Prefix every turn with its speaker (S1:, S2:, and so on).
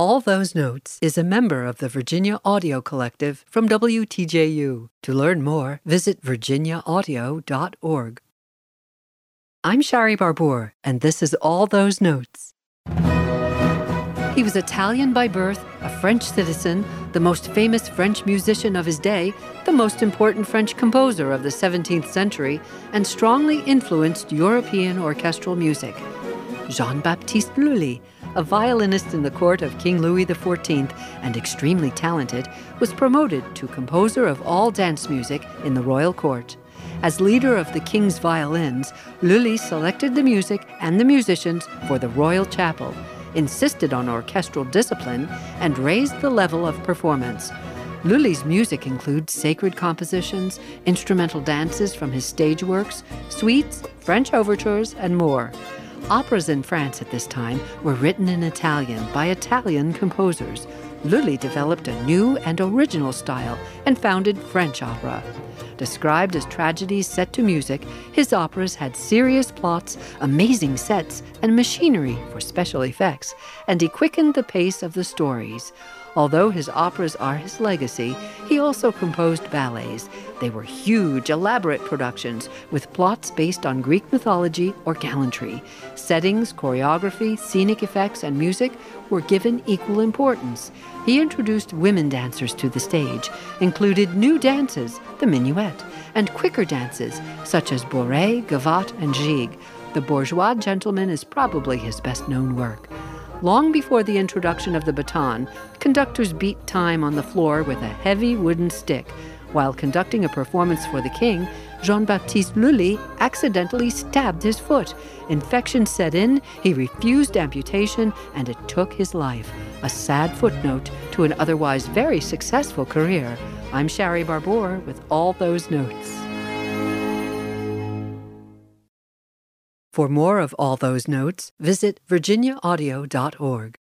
S1: All Those Notes is a member of the Virginia Audio Collective from WTJU. To learn more, visit virginiaaudio.org. I'm Shari Barbour, and this is All Those Notes. He was Italian by birth, a French citizen, the most famous French musician of his day, the most important French composer of the 17th century, and strongly influenced European orchestral music. Jean Baptiste Lully, a violinist in the court of King Louis XIV and extremely talented, was promoted to composer of all dance music in the royal court. As leader of the king's violins, Lully selected the music and the musicians for the royal chapel, insisted on orchestral discipline, and raised the level of performance. Lully's music includes sacred compositions, instrumental dances from his stage works, suites, French overtures, and more. Operas in France at this time were written in Italian by Italian composers. Lully developed a new and original style and founded French opera. Described as tragedies set to music, his operas had serious plots, amazing sets, and machinery for special effects, and he quickened the pace of the stories. Although his operas are his legacy, he also composed ballets. They were huge, elaborate productions with plots based on Greek mythology or gallantry. Settings, choreography, scenic effects, and music were given equal importance. He introduced women dancers to the stage, included new dances, the minuet, and quicker dances such as bourrée, gavotte, and gigue. The Bourgeois Gentleman is probably his best known work. Long before the introduction of the baton, conductors beat time on the floor with a heavy wooden stick. While conducting a performance for the king, Jean Baptiste Lully accidentally stabbed his foot. Infection set in, he refused amputation, and it took his life. A sad footnote to an otherwise very successful career. I'm Shari Barbour with all those notes. For more of all those notes, visit virginiaaudio.org.